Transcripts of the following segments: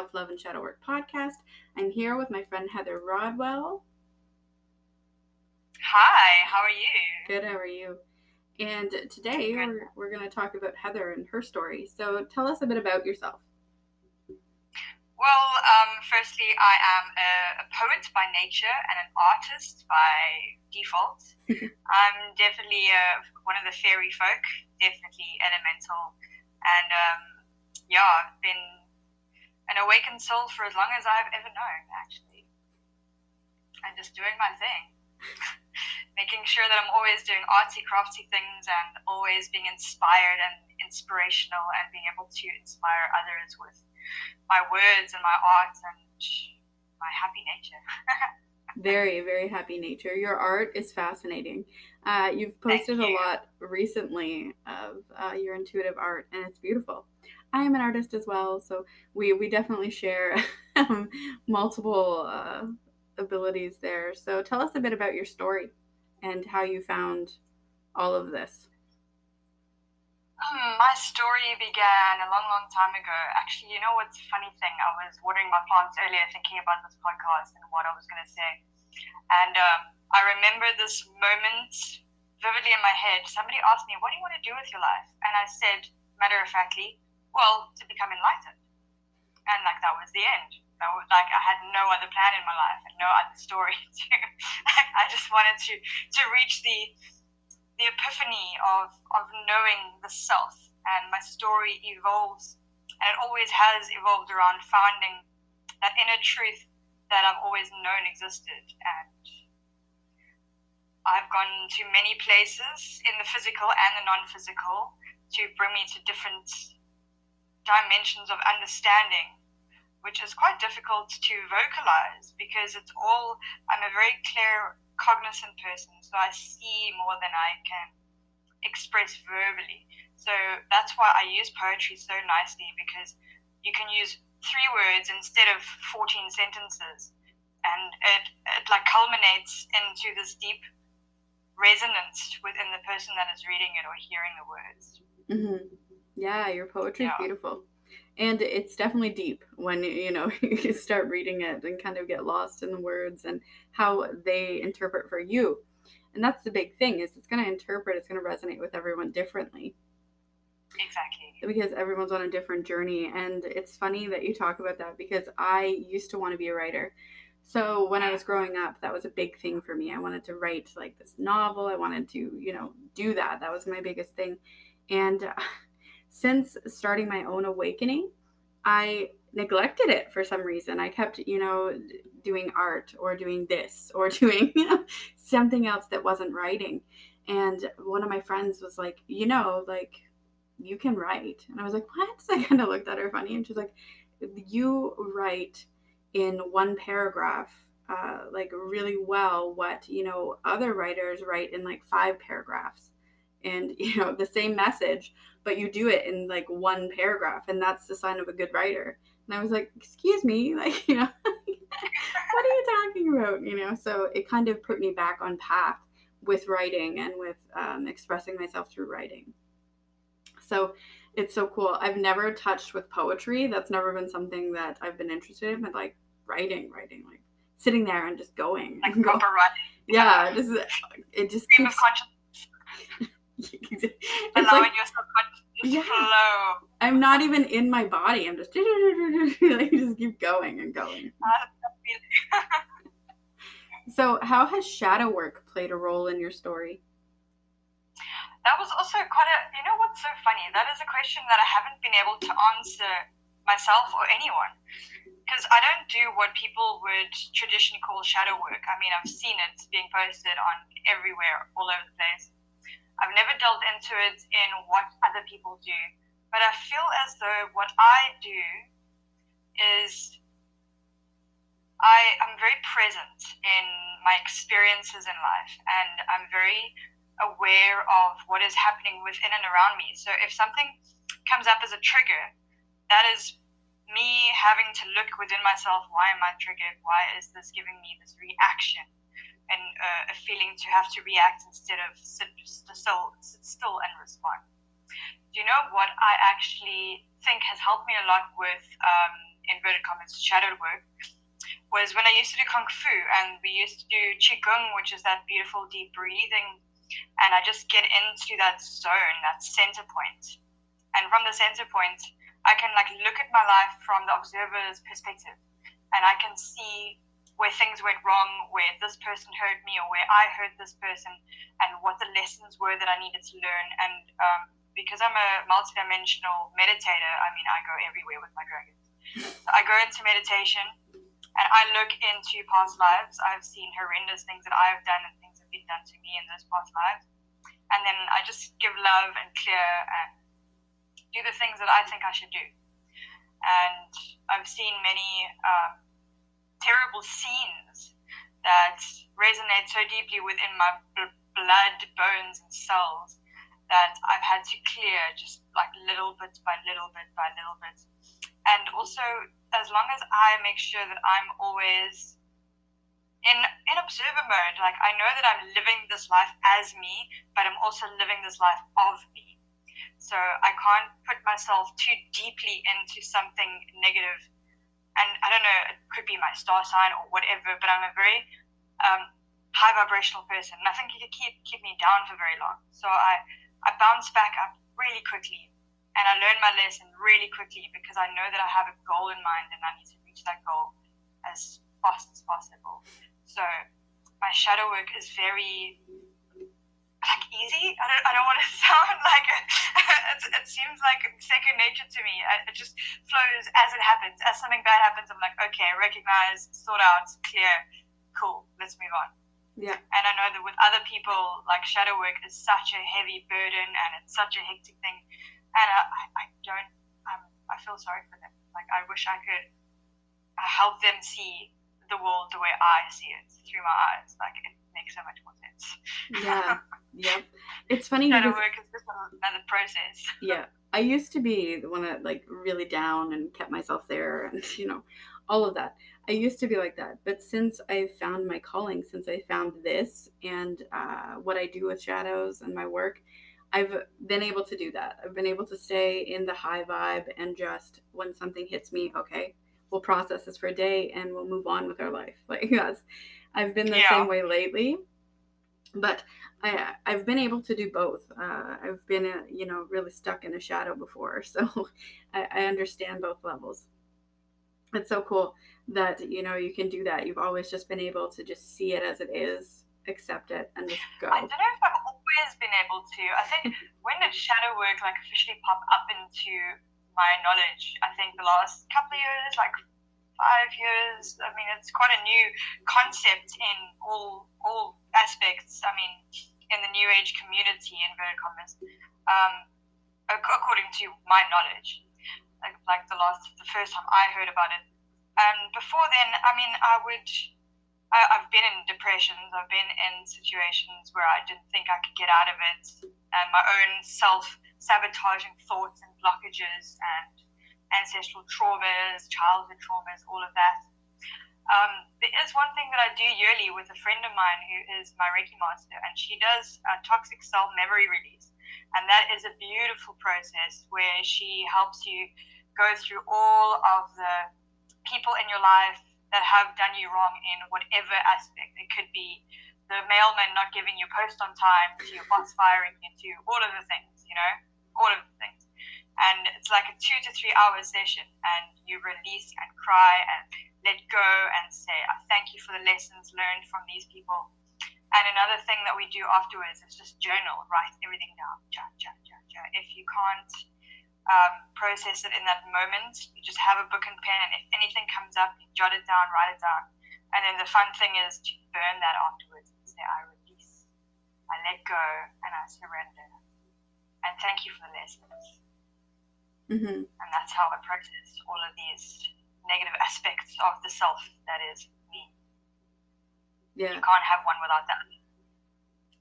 Self Love and Shadow Work podcast. I'm here with my friend Heather Rodwell. Hi, how are you? Good, how are you? And today we're, we're going to talk about Heather and her story. So tell us a bit about yourself. Well, um, firstly, I am a, a poet by nature and an artist by default. I'm definitely uh, one of the fairy folk, definitely elemental. And um, yeah, I've been an awakened soul for as long as I've ever known, actually. And just doing my thing. Making sure that I'm always doing artsy, crafty things and always being inspired and inspirational and being able to inspire others with my words and my art and my happy nature. Very, very happy nature. Your art is fascinating. Uh, you've posted a lot recently of uh, your intuitive art, and it's beautiful. I am an artist as well, so we, we definitely share um, multiple uh, abilities there. So tell us a bit about your story and how you found all of this. Hmm, my story began a long, long time ago. Actually, you know what's a funny thing? I was watering my plants earlier thinking about this podcast and what I was going to say. And um, I remember this moment vividly in my head. Somebody asked me, What do you want to do with your life? And I said, matter of factly, Well, to become enlightened. And like that was the end. That was, like I had no other plan in my life and no other story to. I just wanted to to reach the the epiphany of, of knowing the self. And my story evolves, and it always has evolved around finding that inner truth that I've always known existed. And I've gone to many places in the physical and the non physical to bring me to different dimensions of understanding, which is quite difficult to vocalize because it's all, I'm a very clear cognizant person, so I see more than I can express verbally. So that's why I use poetry so nicely because you can use three words instead of 14 sentences, and it, it like culminates into this deep resonance within the person that is reading it or hearing the words. hmm Yeah, your poetry is Yeah. beautiful. And it's definitely deep when you know you start reading it and kind of get lost in the words and how they interpret for you. And that's the big thing is it's going to interpret, it's going to resonate with everyone differently Exactly. because everyone's on a different journey. And it's funny that you talk about that because I used to want to be a writer. So when I was growing up, that was a big thing for me. I wanted to write like this novel. I wanted to, you know, do that. That was my biggest thing. And since starting my own awakening, I neglected it for some reason. I kept, you know, doing art or doing this or doing you know, something else that wasn't writing. And one of my friends was like, you know, like you can write. And I was like, what? So I kind of looked at her funny and she's like, you write in one paragraph uh, like really well what you know other writers write in like five paragraphs and you know the same message but you do it in like one paragraph and that's the sign of a good writer. And i was like excuse me like you know what are you talking about? You know so it kind of put me back on path with writing and with um, expressing myself through writing. So it's so cool. I've never touched with poetry. That's never been something that i've been interested in but like writing writing like sitting there and just going. Like go- yeah just it just keeps allowing like your subconscious to Yeah. flow. i'm not even in my body i'm just like just keep going and going ah, so how has shadow work played a role in your story That was also quite a. You know what's so funny? That is a question that I haven't been able to answer myself or anyone. Because I don't do what people would traditionally call shadow work. I mean, I've seen it being posted on everywhere, all over the place. I've never delved into it in what other people do. But I feel as though what I do is I am very present in my experiences in life and I'm very aware of what is happening within and around me. So if something comes up as a trigger, that is me having to look within myself why am I triggered? Why is this giving me this reaction? Feeling to have to react instead of sit, sit still, sit still and respond. do you know what I actually think has helped me a lot with um, inverted commas shadow work? Was when I used to do kung fu and we used to do qigong, which is that beautiful deep breathing, and I just get into that zone, that center point, and from the center point, I can like look at my life from the observer's perspective, and I can see where things went wrong, where this person hurt me, or where I hurt this person, and what the lessons were that I needed to learn, and um, because I'm a multidimensional meditator, I mean, I go everywhere with my dragons. So I go into meditation and I look into past lives. I've seen horrendous things that I've done and things that have been done to me in those past lives. And then I just give love and clear and do the things that I think I should do. And I've seen many um, terrible scenes that resonate so deeply within my blood, bones, and cells that I've had to clear just like little bit by little bit by little bit. And also, as long as I make sure that I'm always in in observer mode, like I know that I'm living this life as me, but I'm also living this life of me. So I can't put myself too deeply into something negative. And I don't know, it could be my star sign or whatever, but I'm a very um, high vibrational person. Nothing can keep keep me down for very long. So I I bounce back up really quickly and I learn my lesson really quickly because I know that I have a goal in mind and I need to reach that goal as fast as possible. So my shadow work is very like easy. I don't, I don't want to sound like it. it seems like second nature to me. It just flows as it happens. As something bad happens, I'm like, okay, recognize, sort out, clear, cool, let's move on. Yeah. And I know that with other people, like shadow work is such a heavy burden and it's such a hectic thing. And I, I don't, um, I feel sorry for them. Like, I wish I could uh, help them see the world the way I see it through my eyes. Like, it makes so much more sense. Yeah. yep. It's funny. Shadow work is just another process. Yeah. I used to be the one that, like, really down and kept myself there and, you know, all of that. I used to be like that, but since I found my calling, since I found this and uh, what I do with shadows and my work, I've been able to do that. I've been able to stay in the high vibe and just when something hits me, okay, we'll process this for a day and we'll move on with our life. Like that's, I've been the yeah. same way lately, but I I've been able to do both. Uh, I've been uh, you know really stuck in a shadow before, so I, I understand both levels. It's so cool that you know you can do that. You've always just been able to just see it as it is, accept it, and just go. I don't know if I've always been able to. I think when did shadow work like officially pop up into my knowledge? I think the last couple of years, like five years. I mean, it's quite a new concept in all all aspects. I mean, in the new age community, inverted commas, um, according to my knowledge. Like, like the last, the first time I heard about it, and before then, I mean, I would, I, have been in depressions, I've been in situations where I didn't think I could get out of it, and my own self sabotaging thoughts and blockages and ancestral traumas, childhood traumas, all of that. Um, there is one thing that I do yearly with a friend of mine who is my Reiki master, and she does a toxic cell memory release. And that is a beautiful process where she helps you go through all of the people in your life that have done you wrong in whatever aspect. It could be the mailman not giving you post on time, to your boss firing you, to all of the things, you know, all of the things. And it's like a two to three hour session, and you release and cry and let go and say, I thank you for the lessons learned from these people. And another thing that we do afterwards is just journal, write everything down. If you can't um, process it in that moment. You just have a book and pen, and if anything comes up, you jot it down, write it down. And then the fun thing is to burn that afterwards and say, I release, I let go, and I surrender. And thank you for the lessons. Mm-hmm. And that's how I process all of these negative aspects of the self that is me. Yeah. You can't have one without that.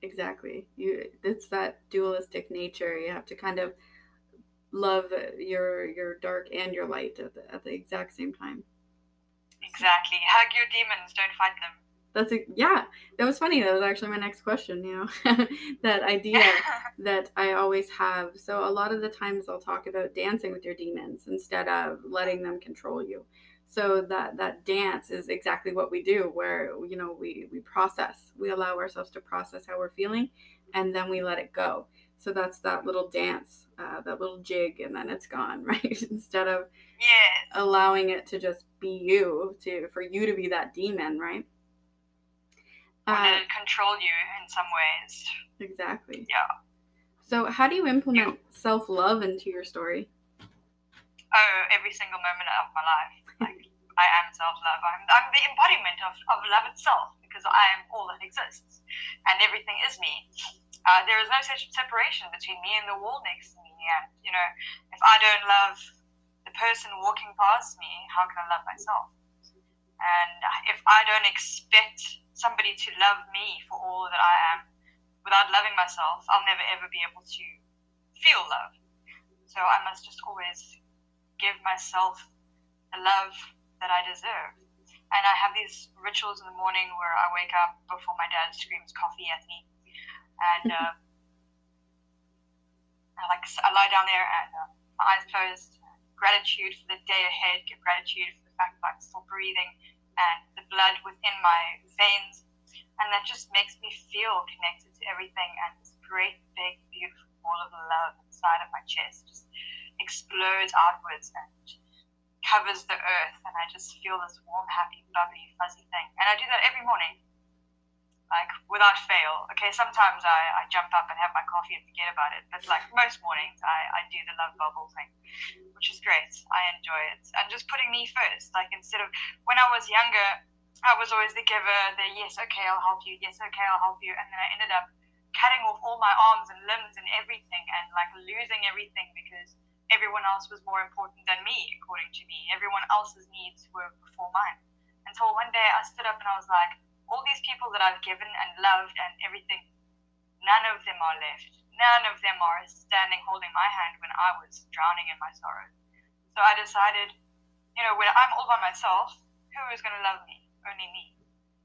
Exactly. You it's that dualistic nature. You have to kind of love your your dark and your light at the, at the exact same time. Exactly. Hug your demons. Don't fight them. That's a yeah. That was funny. That was actually my next question. You know, that idea that I always have. So a lot of the times I'll talk about dancing with your demons instead of letting them control you. So that that dance is exactly what we do, where you know we we process, we allow ourselves to process how we're feeling, and then we let it go. So that's that little dance, uh, that little jig, and then it's gone, right? Instead of yes. allowing it to just be you, to for you to be that demon, right? Or uh, it control you in some ways? Exactly. Yeah. So how do you implement yeah. self love into your story? Oh, every single moment of my life. Like I am self love. I'm, I'm the embodiment of, of love itself because I am all that exists, and everything is me. Uh, there is no such separation between me and the wall next to me. And you know, if I don't love the person walking past me, how can I love myself? And if I don't expect somebody to love me for all that I am without loving myself, I'll never ever be able to feel love. So I must just always give myself the love that I deserve. And I have these rituals in the morning where I wake up before my dad screams coffee at me. And uh, I like I lie down there and uh, my eyes closed. Gratitude for the day ahead. Give gratitude for fact I'm still breathing and the blood within my veins. And that just makes me feel connected to everything and this great, big, beautiful ball of love inside of my chest just explodes outwards and covers the earth. And I just feel this warm, happy, bubbly, fuzzy thing. And I do that every morning like without fail. Okay, sometimes I, I jump up and have my coffee and forget about it, but like most mornings, I, I do the love bubble thing, which is great. I enjoy it. And just putting me first, like instead of when I was younger, I was always the giver, the yes, okay, I'll help you, yes, okay, I'll help you, and then I ended up cutting off all my arms and limbs and everything and like losing everything because everyone else was more important than me, according to me. Everyone else's needs were before mine. Until one day I stood up and I was like, all these people that I've given and loved and everything, none of them are left. None of them are standing holding my hand when I was drowning in my sorrow. So I decided, you know, when I'm all by myself, who is going to love me? Only me.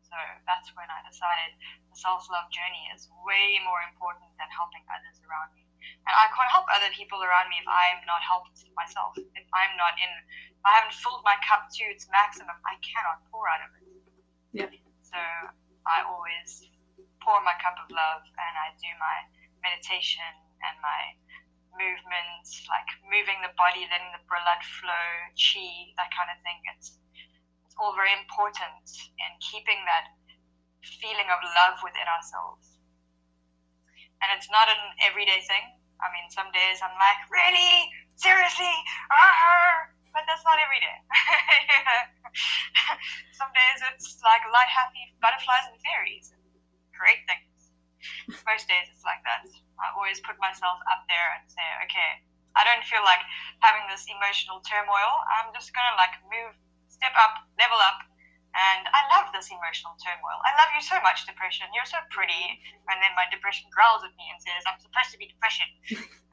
So that's when I decided the self love journey is way more important than helping others around me. And I can't help other people around me if I'm not helped myself. If I'm not in, if I haven't filled my cup to its maximum, I cannot pour out of it. Yeah. So I always pour my cup of love and I do my meditation and my movements, like moving the body, letting the blood flow, chi, that kind of thing. It's it's all very important in keeping that feeling of love within ourselves. And it's not an everyday thing. I mean, some days I'm like, really? Seriously? Uh-huh but that's not every day. Some days it's like light, happy butterflies and fairies and great things. Most days it's like that. I always put myself up there and say, okay, I don't feel like having this emotional turmoil. I'm just gonna like move, step up, level up, and I love this emotional turmoil. I love you so much, depression. You're so pretty. And then my depression growls at me and says, I'm supposed to be depression.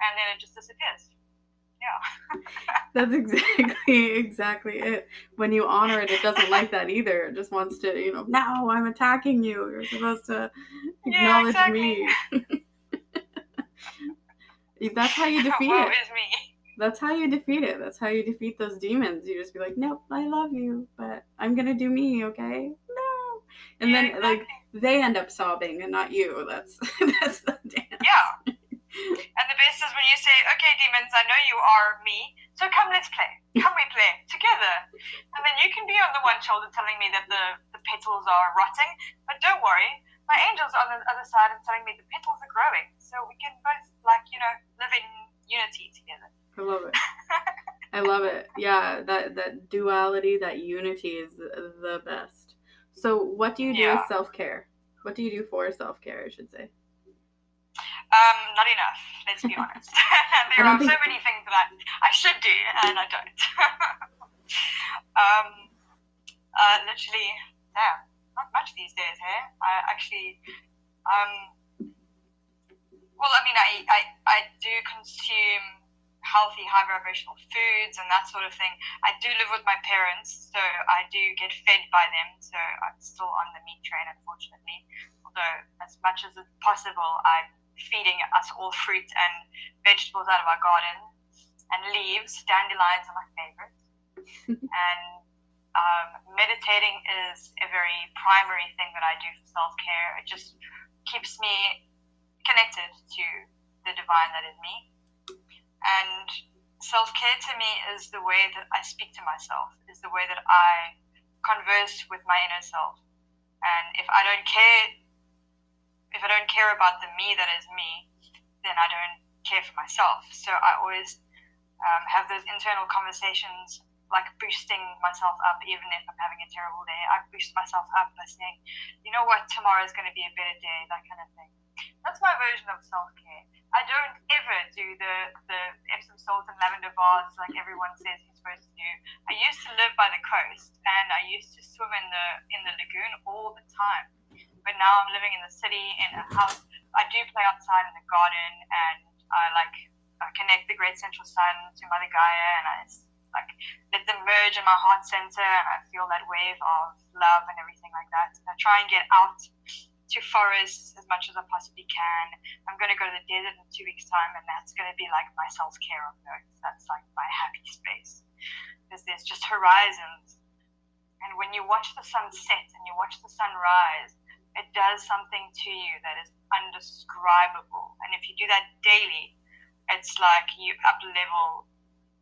and then it just disappears yeah. That's exactly exactly it. When you honor it, it doesn't like that either. It just wants to, you know, no, I'm attacking you. You're supposed to acknowledge yeah, exactly. me. That's how you defeat Woe it. Is me. That's how you defeat it. That's how you defeat those demons. You just be like, nope, I love you, but I'm gonna do me, okay? No. And yeah, then exactly. like they end up sobbing and not you. That's that's the dance. Yeah. And the best is when you say, okay, demons, I know you are me, so come, let's play. Come, we play together. And then you can be on the one shoulder telling me that the, the petals are rotting, but don't worry, my angel's on the other side and telling me the petals are growing. So we can both, like, you know, live in unity together. I love it. I love it. Yeah, that, that duality, that unity is the best. So, what do you do yeah. with self care? What do you do for self care, I should say? Um, not enough. Let's be honest. there are so many things that I, I should do and I don't. um, uh, literally, yeah, not much these days. Hey, I actually, um, well, I mean, I, I, I do consume healthy, high vibrational foods and that sort of thing. I do live with my parents, so I do get fed by them. So I'm still on the meat train, unfortunately. Although, as much as it's possible, I'm feeding us all fruit and vegetables out of our garden and leaves. Dandelions are my favorite. and um, meditating is a very primary thing that I do for self care. It just keeps me connected to the divine that is me. And self care to me is the way that I speak to myself, is the way that I converse with my inner self. And if I don't care, if I don't care about the me that is me, then I don't care for myself. So I always um, have those internal conversations, like boosting myself up, even if I'm having a terrible day. I boost myself up by saying, you know what, tomorrow is going to be a better day, that kind of thing. That's my version of self care. I don't ever do the, the Epsom salt and lavender baths like everyone says you're supposed to do. I used to live by the coast and I used to swim in the in the lagoon all the time. But now I'm living in the city in a house. I do play outside in the garden and I like I connect the great central sun to Mother Gaia and I like let them merge in my heart center and I feel that wave of love and everything like that. And I try and get out to forests as much as I possibly can. I'm going to go to the desert in two weeks' time, and that's going to be like my self care on earth. That's like my happy space. Because there's just horizons. And when you watch the sun set and you watch the sun rise, it does something to you that is undescribable. And if you do that daily, it's like you up level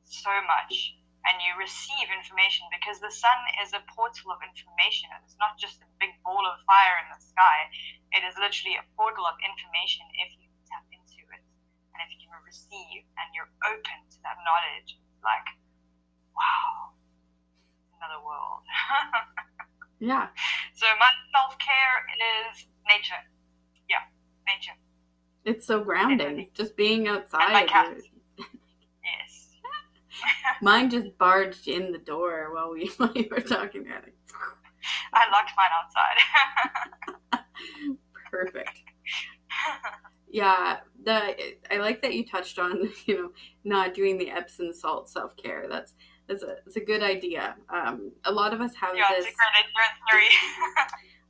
so much and you receive information because the sun is a portal of information. It's not just a big ball of fire in the sky. It is literally a portal of information if you tap into it and if you can receive and you're open to that knowledge. Like, wow, another world. yeah. So my self care is nature. Yeah, nature. It's so grounding. Definitely. Just being outside. Cats. Mine just barged in the door while we while you were talking about it. I locked mine outside. Perfect. Yeah, the I like that you touched on you know not doing the Epsom salt self care. That's that's a it's a good idea. Um, a lot of us have yeah, this.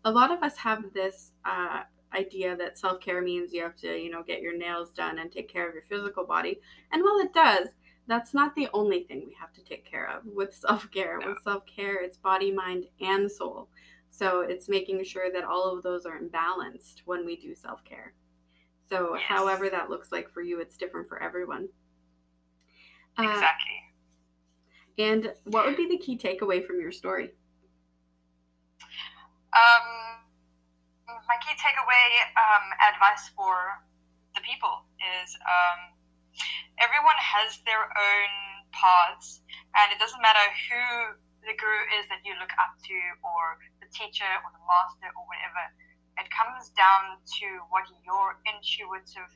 a lot of us have this uh, idea that self care means you have to you know get your nails done and take care of your physical body, and while it does, that's not the only thing we have to take care of with self care. With self care, it's body, mind, and soul. So it's making sure that all of those are balanced when we do self care. So, yes. however that looks like for you, it's different for everyone. Uh, exactly. Uh, and what would be the key takeaway from your story? Um, my key takeaway um, advice for the people is um, everyone has their own paths, and it doesn't matter who the guru is that you look up to, or the teacher, or the master, or whatever. It comes down to what your intuitive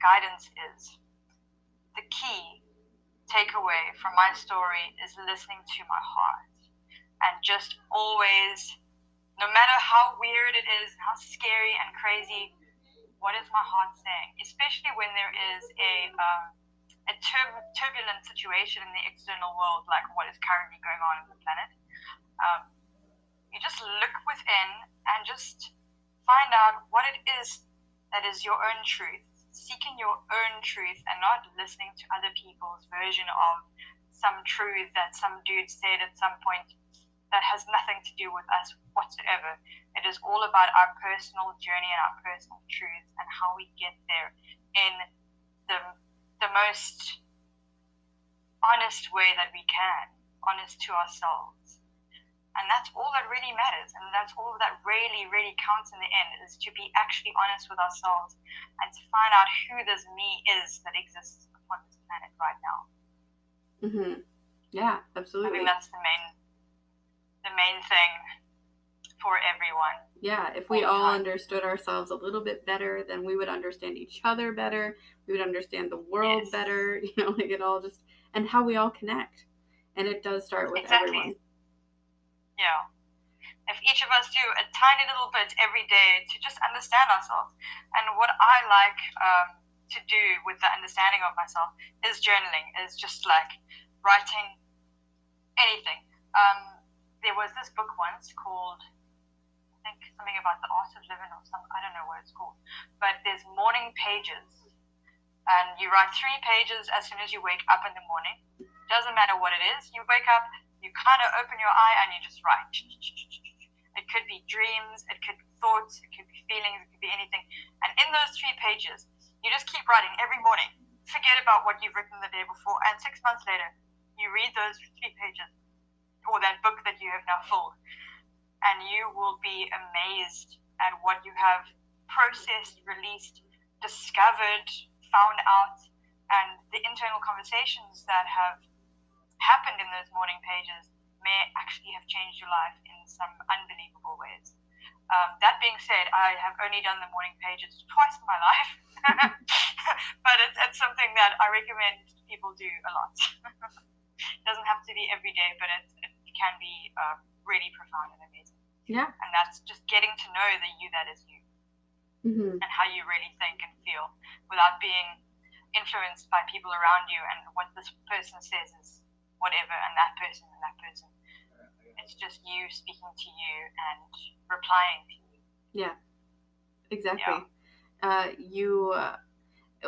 guidance is. The key takeaway from my story is listening to my heart and just always, no matter how weird it is, how scary and crazy what is my heart saying? Especially when there is a um, a tur- turbulent situation in the external world, like what is currently going on in the planet. Um, you just look within and just find out what it is that is your own truth. Seeking your own truth and not listening to other people's version of some truth that some dude said at some point that has nothing to do with us whatsoever. It is all about our personal journey and our personal truth and how we get there in the, the most honest way that we can, honest to ourselves. And that's all that really matters. And that's all that really, really counts in the end is to be actually honest with ourselves and to find out who this me is that exists upon this planet right now. Mm-hmm. Yeah, absolutely. I think that's the main the main thing for everyone. Yeah, if we all understood ourselves a little bit better, then we would understand each other better. We would understand the world yes. better. You know, like it all just and how we all connect. And it does start with exactly. everyone. Yeah. If each of us do a tiny little bit every day to just understand ourselves. And what I like um, to do with the understanding of myself is journaling, is just like writing anything. Um, there was this book once called, I think something about the art of living or some, I don't know what it's called, but there's morning pages. And you write three pages as soon as you wake up in the morning. Doesn't matter what it is. You wake up, you kind of open your eye and you just write. It could be dreams, it could be thoughts, it could be feelings, it could be anything. And in those three pages, you just keep writing every morning. Forget about what you've written the day before. And six months later, you read those three pages or that book that you have now filled, and you will be amazed at what you have processed, released, discovered, found out, and the internal conversations that have happened in those morning pages may actually have changed your life in some unbelievable ways. Um, that being said, I have only done the morning pages twice in my life, but it's, it's something that I recommend people do a lot. it doesn't have to be every day, but it, it can be uh, really profound and amazing. Yeah. And that's just getting to know the you that is you Mm-hmm. and how you really think and feel without being influenced by people around you and what this person says is whatever and that person and that person. It's just you speaking to you and replying to you. Yeah, exactly. Uh, you, uh,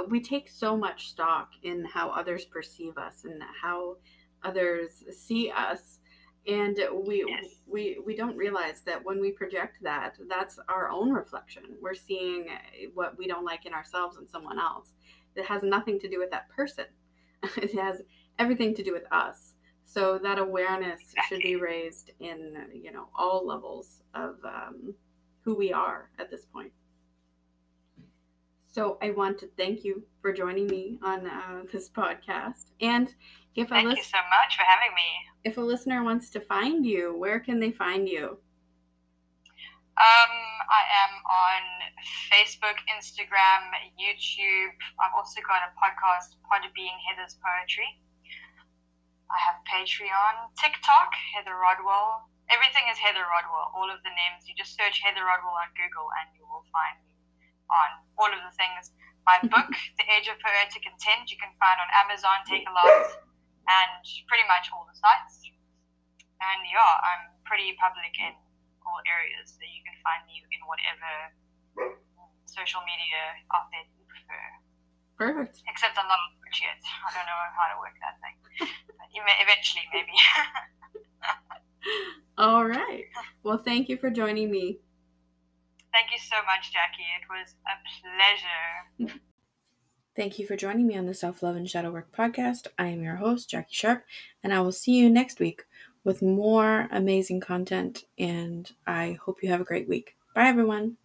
we take so much stock in how others perceive us and how others see us, and we Yes. we we don't realize that when we project that, that's our own reflection. We're seeing what we don't like in ourselves and someone else. It has nothing to do with that person. it has everything to do with us. So that awareness should be raised in you know all levels of um, who we are at this point. So I want to thank you for joining me on uh, this podcast. And if a Thank you lis- so much for having me. if a listener wants to find you, where can they find you? Um, I am on Facebook, Instagram, YouTube. I've also got a podcast, Podbean Heather's Poetry. I have Patreon, TikTok, Heather Rodwell. Everything is Heather Rodwell. All of the names. You just search Heather Rodwell on Google and you will find me on all of the things. My book, The Age of Poetic Intent, you can find on Amazon, Takealot, and pretty much all the sites. And yeah, I'm pretty public in all areas, so you can find me in whatever social media outlet you prefer. Perfect. Except I'm not on Twitch yet. I don't know how to work that thing. But ev- eventually, maybe. All right. Well, thank you for joining me. Thank you so much, Jackie. It was a pleasure. Thank you for joining me on the Self Love and Shadow Work podcast. I am your host, Jackie Sharp, and I will see you next week with more amazing content. And I hope you have a great week. Bye, everyone.